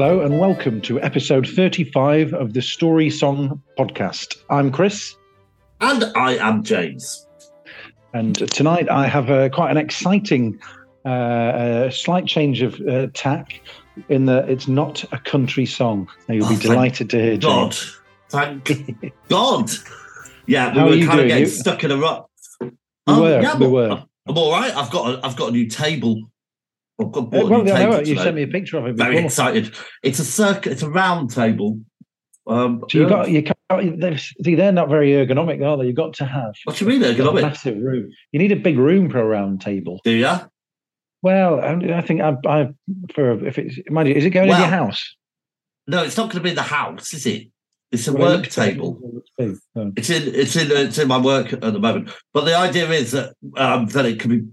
Hello and welcome to episode 35 of the Story Song podcast. I'm Chris. And I am James. And tonight I have uh, quite an exciting, uh, uh, slight change of uh, tack in that it's not a country song. Now, you'll Oh, be delighted to hear. God. James. Thank God. Yeah, we How were kind of getting You- stuck in a rut. We Um, were, yeah, we were. I'm all right. I've got a, I've got a new table. I've got bought well, table you sent me a picture of it Very excited. It's a circle. It's a round table. Um, So you yeah. got you can't. they're- See, they're not very ergonomic, are they? You've got to have What do you mean ergonomic? massive room. You need a big room for a round table. Do you? Well, I, I think I, I for if it's mind you, is it going in your house? No, it's not going to be in the house, is it? It's a Well, work table. It looks big, so. It's in it's in it's in my work at the moment. But the idea is that um, that it can be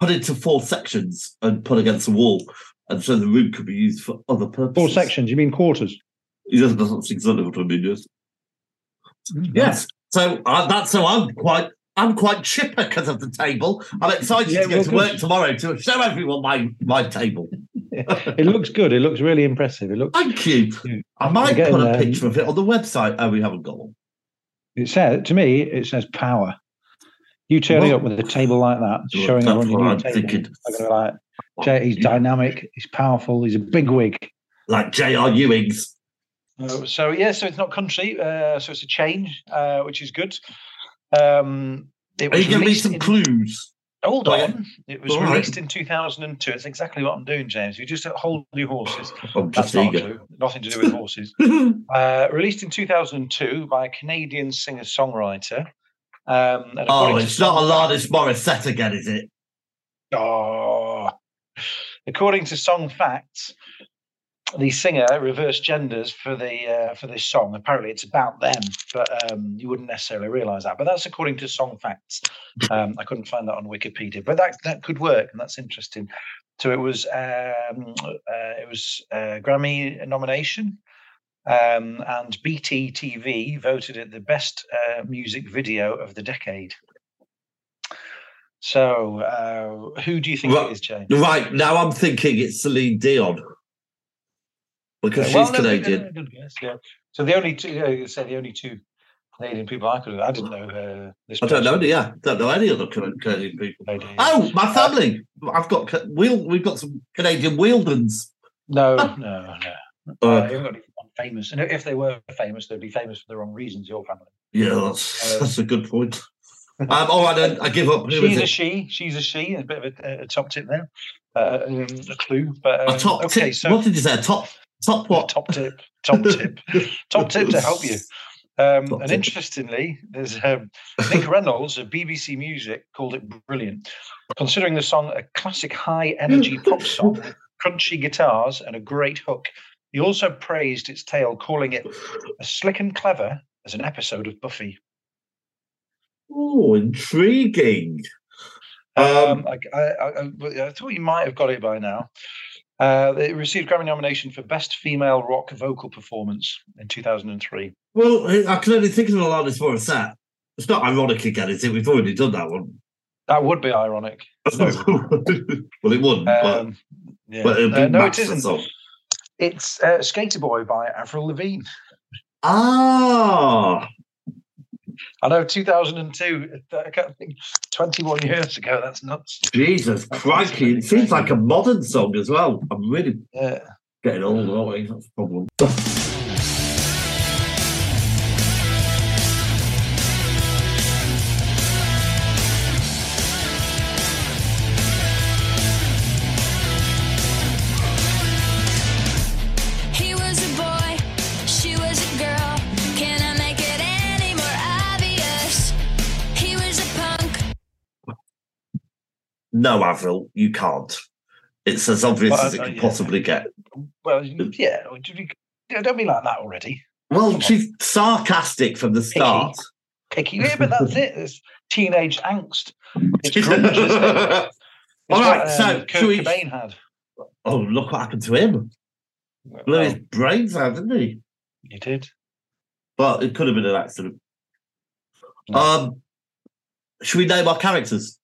put into four sections and put against the wall, and so the room could be used for other purposes. Four sections. You mean quarters? Yes, that's exactly what I mean. Yes. Mm, Yes. So uh, that's so I'm quite I'm quite chipper because of the table. I'm excited Yeah, to get well, to good. work tomorrow to show everyone my my table. It looks good. It looks really impressive. It looks. Thank you. Yeah. I might Again, put a um, picture of it on the website. Oh, we haven't got one. It says to me. It says power. You turning Well, up with a table like that, showing everyone your what new I'm table. I'm like, Jay, he's dynamic. He's powerful. He's a big wig. Like J.R. Ewing's. Uh, so yeah, so it's not country. Uh, so it's a change, uh, which is good. Um, it Are you me released some in- clues? Hold Oh, on. It was All right. released in 2002. It's exactly what I'm doing, James. You just hold your horses. I'm That's just not a eager. clue. Nothing to do with horses. Uh, released in 2002 by a Canadian singer songwriter. Um, Oh, to it's not Song Alanis Morissette again, is it? Oh. According to Song Facts, the singer reversed genders for the uh, for this song. Apparently, it's about them, but um, you wouldn't necessarily realise that. But that's according to Song Facts. Um, I couldn't find that on Wikipedia, but that that could work, and that's interesting. So it was um, uh, it was a Grammy nomination, um, and BT TV voted it the best uh, music video of the decade. So, uh, who do you think Right. it is, James? Right now, I'm thinking it's Celine Dion because Uh, she's well, no, Canadian. no, good guess, yeah. So the only two, uh, say the only two Canadian people I could have, I didn't know uh, this. I don't know. Yeah, don't know any other Canadian people. Canadian. Oh, my family. I've got wheel. We've got some Canadian Wheeldens. no, no, no. Uh, They haven't got anyone famous, and if they were famous, they'd be famous for the wrong reasons. Your family. yeah, that's, Uh, that's a good point. Um, all right, then I give up. Who She's a she. She's a she. A bit of a, a top tip there. Uh, um, a clue, but um, A top okay. tip. So what did you say? A top top what? top tip, top tip, top tip to help you. Um, and interestingly, there's um, Nick Reynolds of BBC Music called it brilliant, considering the song a classic high energy pop song crunchy guitars and a great hook. He also praised its tale, calling it as slick and clever as an episode of Buffy. Oh, intriguing. Um, I, I, I, I thought you might have got it by now. Uh, it received Grammy nomination for Best Female Rock Vocal Performance in 2003. Well, I can only think of Alanis that. It's not ironic again, is it? We've already done that one. That would be ironic. No. well, it wouldn't, Um, yeah. but, but it'd be Uh, no, it isn't. It's uh, Sk8er Boi by Avril Lavigne. Ah, I know 2002, I can't think, 21 years ago. That's nuts. Jesus crikey. It seems like a modern song as well. I'm really Yeah. getting old, aren't we? That's a problem. No, Avril, you can't. It's as obvious Well, as it uh, can yeah. possibly get. Well, yeah. Don't be like that already. Well, she's sarcastic from the start. Picky. Yeah, but that's it. It's teenage angst. It's grunge, it? All right, what, so um, Kurt we- Cobain had. Oh, look what happened to him. Blew Well, his brains out, didn't he? He did. But it could have been an accident. No. Um, should we name our characters?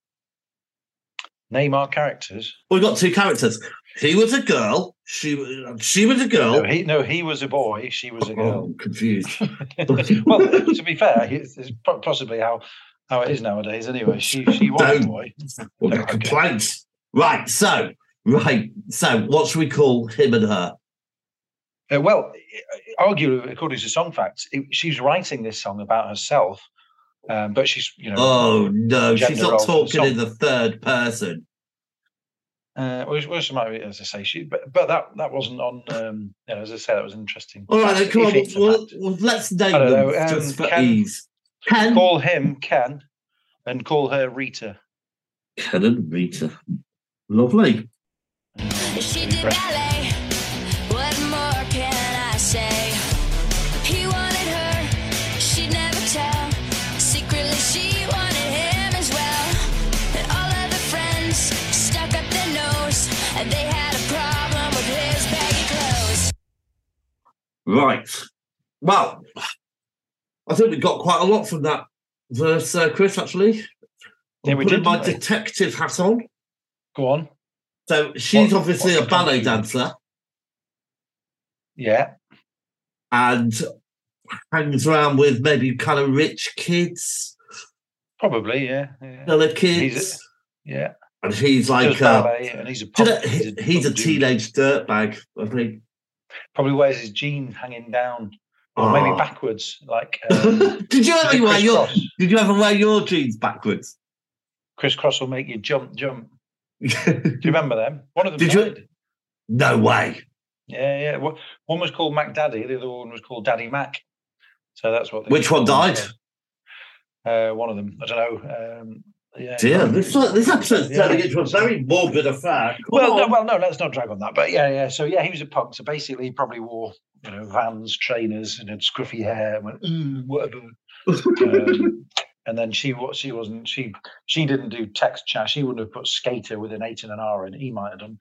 Name our characters. We've got two characters. He was a girl. She was- she was a girl. No, he no, he was a boy. She was a Oh, girl. I'm confused. well, to be fair, it's, possibly how how it is nowadays. Anyway, she she was a Don't. boy. Well, Okay. complaints. Right. So, right. So, what should we call him and her? Uh, well, arguably, according to Song Facts, it, she's writing this song about herself, um, but she's you know. Oh no, she's not talking in the third person. Uh, well, well, she might be, as I say, she, but but that that wasn't on. Um, you know, as I say, that was interesting. All right, then, come on. if it's a Well, well, let's name them know, um, just for Ken- ease. Ken, Call him Ken, and call her Rita. Ken and Rita. Lovely. Right. Well, I think we got quite a lot from that verse, uh, Chris. Actually, Yeah, I'm we did, my we? detective hat on. Go on. So she's What- obviously a ballet dancer Yeah. and hangs around with maybe kind of rich kids, Probably. Yeah. yeah. other kids, He's Yeah. and he's like uh, ballet, and he's a do punk. you know, he's a punk dude. teenage dirtbag. I think. Probably wears his jeans hanging down, or maybe Oh. backwards, like um, did you ever wear your? Did you ever wear your jeans backwards? Kris Kross will make you jump, jump. Do you remember them? One of them Did you- No way. Yeah, yeah. One one was called Mac Daddy, the other one was called Daddy Mac. So that's what. Which one died? Uh, one of them. I don't know. Um, yeah. Dear, this this episode's Yeah. turning into a very morbid affair. Come Well, no, well, no, let's not drag on that. But yeah, yeah. So yeah, he was a punk. So basically, he probably wore you know Vans trainers and had scruffy hair and went "Ooh, whatever. Um, and then she what she wasn't she she didn't do text chat. She wouldn't have put skater with an eight and an R, and he might have done.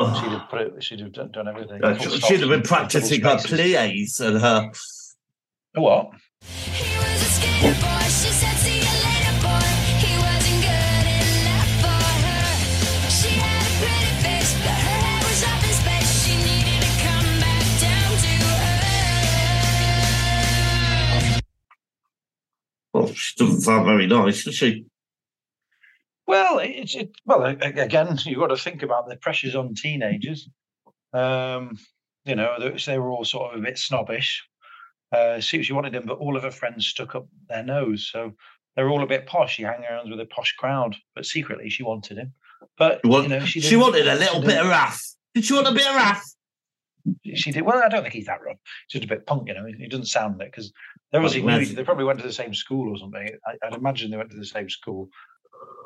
She'd have put it. She'd have done, done everything. Uh, full she'd have been practicing her spaces. plies and her. What? She doesn't sound very nice, does she? Well, it's it, well again. You've got to think about the pressures on teenagers. Um, you know, they, were all sort of a bit snobbish. Uh, she, she wanted him, but all of her friends stuck up their nose, so they're all a bit posh. She hung around with a posh crowd, but secretly she wanted him. But She, you know, she, she wanted a little bit of wrath. Did she want a bit of wrath? She did. Well, I don't think he's that rough. He's just a bit punk, you know. He doesn't sound it because they obviously they probably went to the same school or something. I, I'd imagine they went to the same school.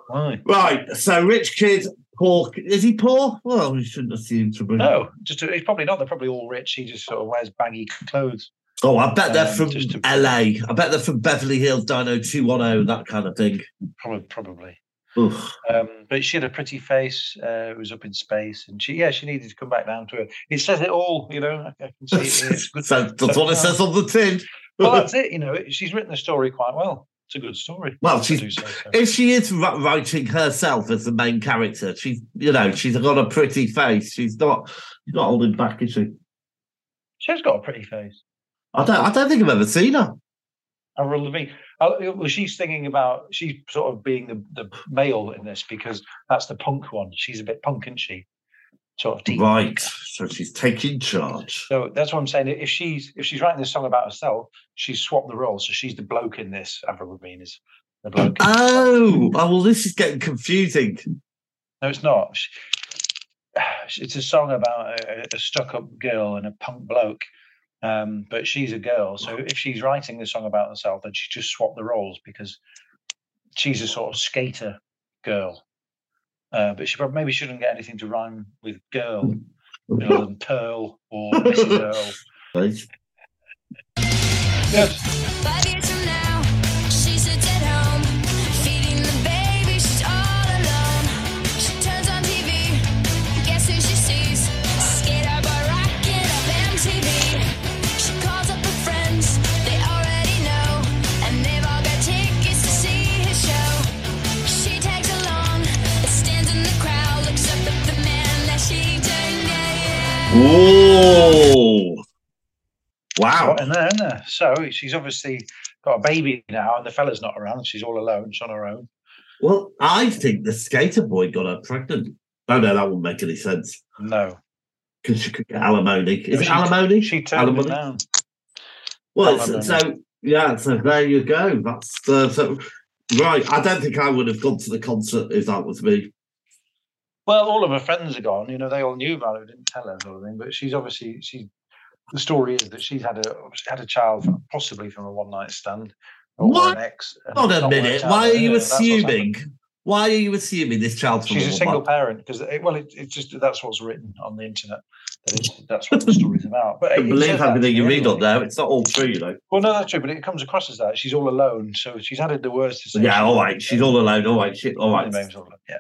Why? Right, so rich kid, poor. Is he poor? Well, we shouldn't assume to be. No, just he's probably not. They're probably all rich. He just sort of wears baggy clothes. Oh, I bet they're Um, from to- LA. I bet they're from Beverly Hills 90210, that kind of thing. Probably, probably. Um, but she had a pretty face. Uh, it was up in space, and she, yeah, she needed to come back down to it. It says it all, you know. I, I can see it. It's good. so that's what it says on the tin. well, that's it. You know, she's written the story quite well. It's a good story. Well, do so. if she is writing herself as the main character, she's you know she's got a pretty face. She's not she's not holding back, is she? She's got a pretty face. I don't I don't think I've ever seen her. Avril Lavigne. Oh, uh, well, she's thinking about she's sort of being the, the male in this because that's the punk one. She's a bit punk, isn't she? Sort of deep. Right, so she's taking charge. So that's what I'm saying. If she's if she's writing this song about herself, she's swapped the role. So she's the bloke in this. Avril Lavigne is the bloke. Oh, oh well, this is getting confusing. No, it's not. It's a song about a, a stuck-up girl and a punk bloke, um, but she's a girl. So if she's writing the song about herself, then she just swapped the roles because she's a sort of skater girl. Uh, but she probably maybe shouldn't get anything to rhyme with girl, other than Pearl or Mrs. Earl. Right. Good. Whoa! Wow. In there, isn't? So she's obviously got a baby now, and the fella's not around. She's all alone. She's on her own. Well, I think the skater boy got her pregnant. Oh no, that wouldn't make any sense No, because she could get alimony. Is it She- alimony? she turned Alimony? down. Well, alimony. so, so yeah, so there you go. That's uh, so right. I don't think I would have gone to the concert if that was me. Well, all of her friends are gone. You know, they all knew about it, didn't tell her sort of thing. But she's obviously she. The story is that she's had a she had a child, from, possibly from a one night stand or What? an ex. Hold it's a minute. Why are you that's what's happened. assuming? Why are you assuming this child's She's a single parent because it, well, it, it's just that's what's written on the internet. That that's what the story's about. But I believe everything you read on there. It's not all true, you know. Well, no, that's true, but it comes across as that she's all alone. So she's added the words to say. Yeah, all right. She's all alone. All right. Shit. All right. Name's all alone, Yeah.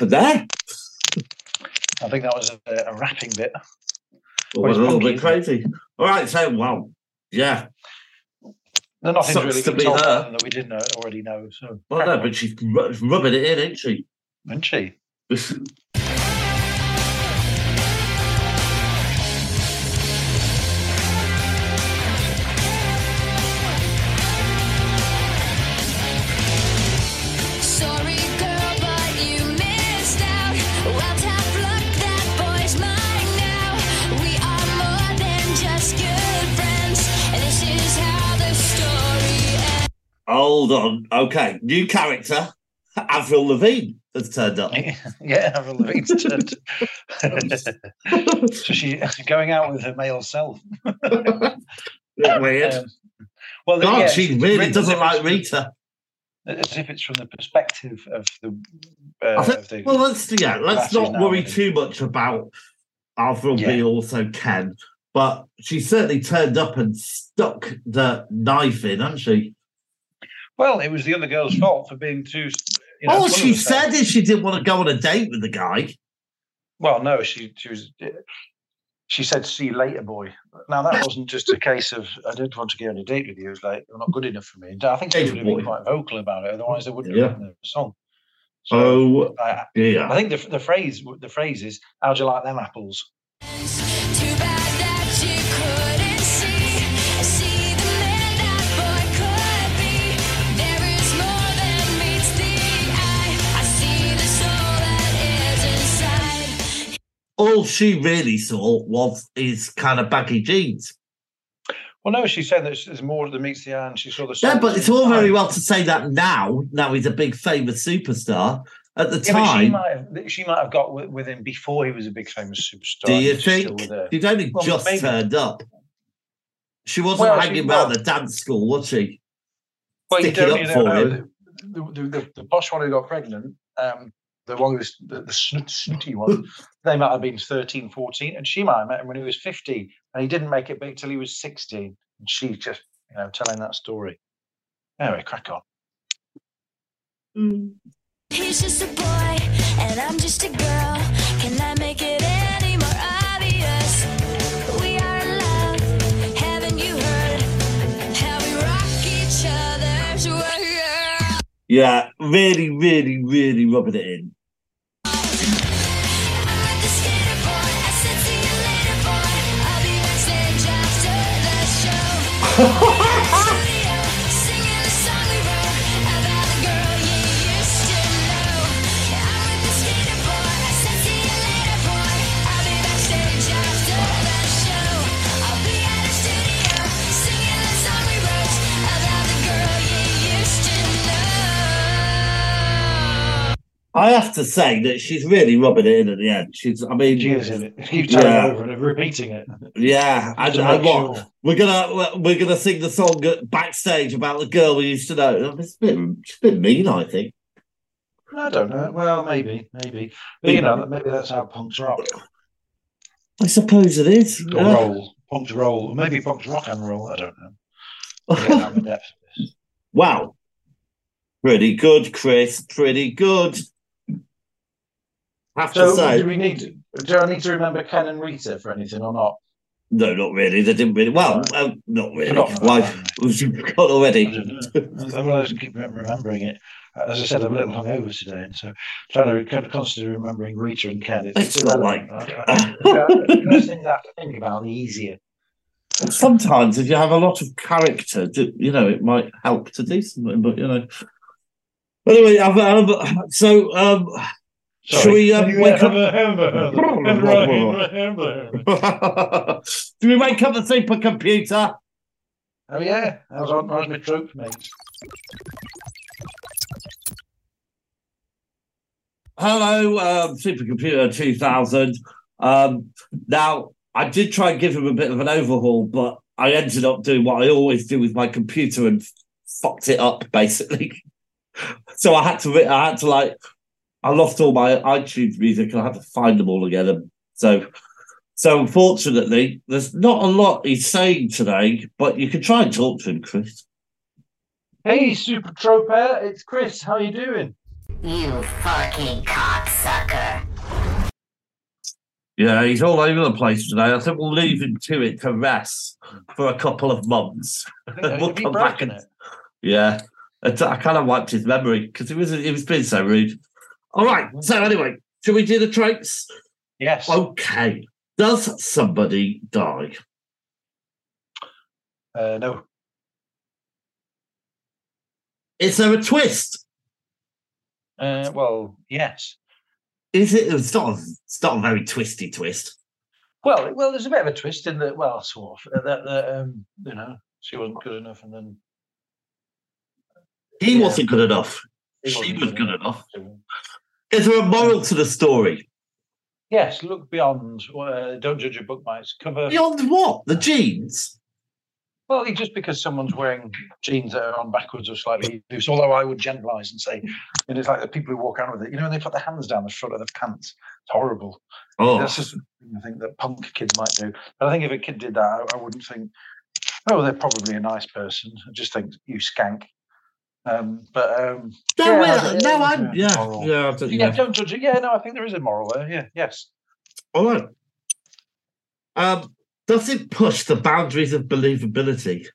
Happened there? I think that was a, a rapping bit. Well, was a little bit crazy. All right. So, well, yeah. No, nothing's Sucks really to be about that we didn't already know. So, Well, no, but she's rubbing it in, isn't she? isn't she? Hold on. Okay. New character. Avril Lavigne has turned up. yeah, Avril Lavigne's turned. Up. So she's going out with her male self. Weird. Um, well, God, yeah, she really doesn't like Rita. As if it's from the perspective of the. Uh, think- of the well, let's yeah, let's not worry too much about Avril Yeah. being also Ken, but she certainly turned up and stuck the knife in, hasn't she? Well, it was the other girl's fault for being too. You know, All she said is she didn't want to go on a date with the guy. Well, no, she she was. She said, "See you later, boy." Now that wasn't just a case of I didn't want to go on a date with you. It was like you're not good enough for me. I think she would have been quite vocal about it. Otherwise, they wouldn't Yeah. have written the song. So Oh, I, I think the the phrase the phrase is "How'd you like them apples?" All she really saw was his kind of baggy jeans. Well, no, she said that there's more than meets the eye, and she saw the. Yeah, but it's all very well to say that now. Now he's a big famous superstar. At the Yeah, but she time, might have she might have got with, with him before he was a big famous superstar. do you and she's still think she'd only Well, just maybe. turned up? She wasn't Well, she- hanging well- around the dance school, was she? Well, you sticking don't, up you for know. him. The, the, the, the posh one who got pregnant, um, the one who was the, the snooty one, they might have been 13, 14, and she might have met him when he was 50, and he didn't make it big till he was 16. And she's just, you know, telling that story. Anyway, crack on. Mm. He's just a boy, and I'm just a girl. Can I make Yeah, really, really, really rubbing it in. I have to say that she's really rubbing it in at the end. She's, I mean, She is in it. Keep telling Yeah. over and repeating it. yeah, and, To and make what sure. we're gonna we're gonna sing the song backstage about the girl we used to know. It's a bit, it's a bit mean, I think. I don't know. Well, maybe, maybe. But, you know, maybe that's how punks rock I suppose it is. or yeah. roll. Punks roll. Maybe punks rock and roll. I don't know. I don't know the depth of this. wow. Pretty good, Chris. Pretty good. Have to say, do we need? Do I need to remember Ken and Rita for anything or not? no, not really. They didn't really. Well, Right. well not really. About Why? We've got already. don't know. Well, I just keep remembering it. As I said, I'm a little hungover today, and so trying to kind of constantly remembering Rita and Ken. It's not like- the first thing I have to think about, the easier. Sometimes, if you have a lot of character, do- you know, it might help to do something. But you know. Anyway, I've, um, so um, Shall we, um, wake up- Oh do we wake up the supercomputer? yeah, I was on, I was my troop, mate. Hello, um, Supercomputer 2000. Um, now, I did try and give him a bit of an overhaul, but I ended up doing what I always do with my computer and fucked it up, basically. so I had to, re- I had to like, I lost all my iTunes music and I had to find them all again. So, so unfortunately, there's not a lot he's saying today, but you can try and talk to him, Chris. Hey, Super Trouper, it's Chris. How you doing? You fucking cocksucker. Yeah, he's all over the place today. I think we'll leave him to it to rest for a couple of months. We'll come back and- it? Yeah, I, I kind of wiped his memory because he was he was being so rude. All right, so anyway, should we do the traits? Yes. Okay. Does somebody die? Uh, no. Is there a twist? Uh, well, yes. Is it? It's not. A, it's not a very twisty twist. Well, well, there's a bit of a twist in that. Well, sort of uh, that, that um, you know, she wasn't good enough, and then He Yeah. wasn't good enough. he She wasn't good enough. So- Is there a moral to the story? Yes, look beyond. Uh, don't judge a book by its cover. Beyond what? The jeans? Well, just because someone's wearing jeans that are on backwards or slightly loose, although I would generalise and say, you know, it's like the people who walk around with it. You know, when they put their hands down the front of the pants, it's horrible. Oh, That's just something I think that punk kids might do. But I think if a kid did that, I, I wouldn't think, oh, they're probably a nice person. I just think you skank. Um, but um, no, yeah, wait, no, no, yeah, I'm yeah, yeah, moral. yeah, I don't, yeah, yeah. don't judge it. Yeah, no, I think there is a moral there. Yeah, yes. All right. Um, does it push the boundaries of believability?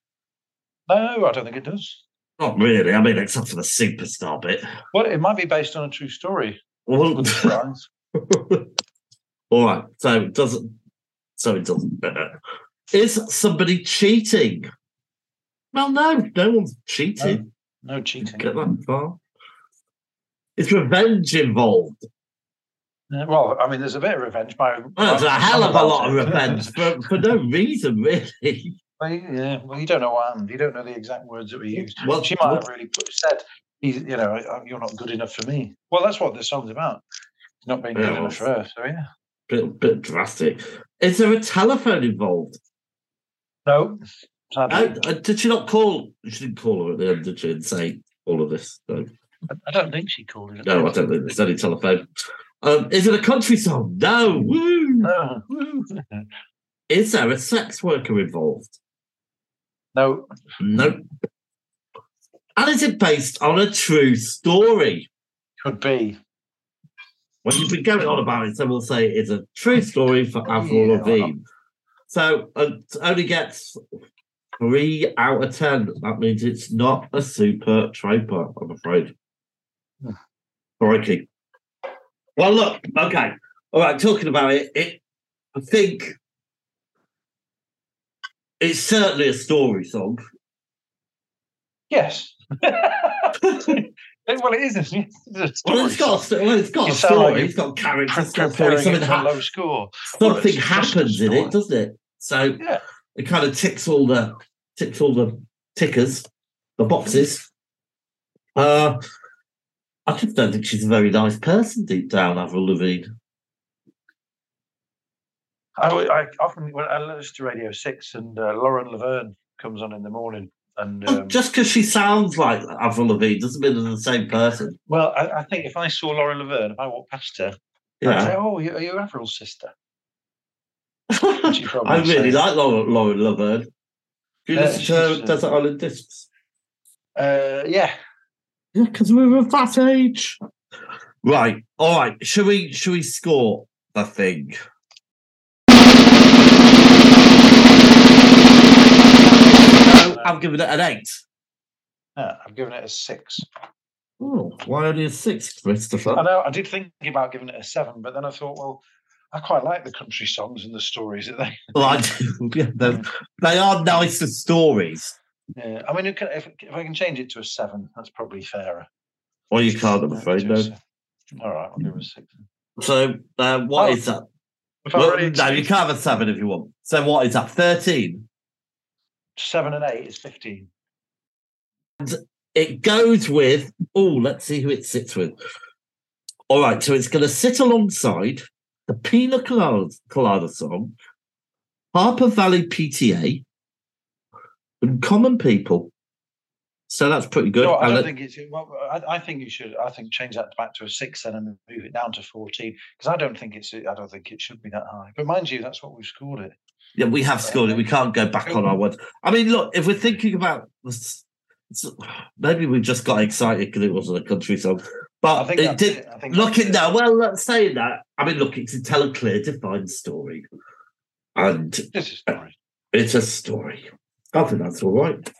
No, I don't think it does. Not really. I mean, except for the superstar bit. Well, it might be based on a true story. Well, All right. So it doesn't. So it doesn't. Is somebody cheating? Well, no. No one's cheating. No cheating. Get that far. Is revenge involved? Uh, well, I mean, there's a bit of revenge by. Well, there's a hell of a lot of revenge for, for no reason, really. Well, yeah, well, you don't know what happened. You don't know the exact words that were used. Well, she might have really put, said, "He's, you know, you're not good enough for me." Well, that's what this song's about. Not being good enough for her. So yeah. Bit, bit drastic. Is there a telephone involved? No. Uh, Sadly, uh, did she not call? She didn't call her at the end, did she? And say all of this. No, I don't think she called it. no I don't think there's any telephone. Um, is it a country song? No. Woo. No. Is there a sex worker involved? no. No. And is it based on a true story? Could be. When you've been going on about it, someone will say it's a true story for Avril Yeah, Lavigne. So uh, it only gets three out of ten. That means it's not a super trouper, I'm afraid. Crikey. Well, look, okay. All right, talking about it, it I think it's certainly a story song. Yes. well, it is. It's a story. Well, it's got a, well, it's got a sound like story. it's got characters. It's got comparing story. Something, ha- score. Something a happens in it, doesn't it? So Yeah. It kind of ticks all the ticks all the tickers, the boxes. Uh, I just don't think she's a very nice person deep down, Avril Lavigne. I, I often when I listen to Radio Six and uh, Lauren Laverne comes on in the morning, And um, Just because she sounds like Avril Lavigne doesn't mean they're the same person. well, I, I think if I saw Lauren Laverne, if I walked past her, I'd say, "Oh, you- are you Avril's sister?" She probably I really say. like Lauren, Lauren Laverne. Do you Uh, listen to her uh, Desert Island Discs? Uh, yeah, Yeah, because we're of that age. Right. All right. Should we should we score the thing? No, I'm giving it an eight. yeah, I've given it a six. Oh, why only a six, I know I did think about giving it a seven, but then I thought, well, I quite like the country songs and the stories that they. Well, I do. Yeah, they, are nicer stories. Yeah, I mean, if, if I can change it to a seven, that's probably fairer. Or you can't, I'm afraid. No. All right, I'll give it a six. So, uh, what Oh, is that? Well, no, you exceed- can have a seven if you want. So, what is that? Thirteen. seven and eight is fifteen. And It goes with. Oh, let's see who it sits with. All right, so it's going to sit alongside the Pina Colada, Colada song, Harper Valley PTA, and Common People. So that's pretty good. No, I don't it- think it's. Well, I, I think you should. I think change that back to a six then and move it down to fourteen because I don't think it's. I don't think it should be that high. But mind you, that's what we've scored it. Yeah, we have scored it. We can't go back on our words. I mean, look, if we're thinking about this, maybe we just got excited because it wasn't a country song. But I think it did. it. I think Look at that. Well, let's say that. I mean, look, it's a tell a clear, defined story, and This is story. it's a story. I think that's all right.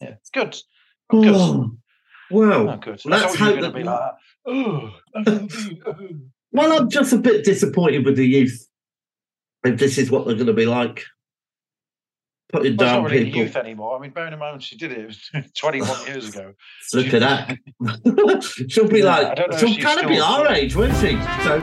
Yeah, it's good. Good. Oh, well, Oh, good. Let's thought you were hope that- be like, that. I love you, oh." well, I'm just a bit disappointed with the youth. If this is what they're going to be like, putting well, down not really people. youth anymore. I mean, bearing in mind she did it, it was 21 years ago. Look at that. she'll be Yeah, like, she'll kind of be our age, won't she? So,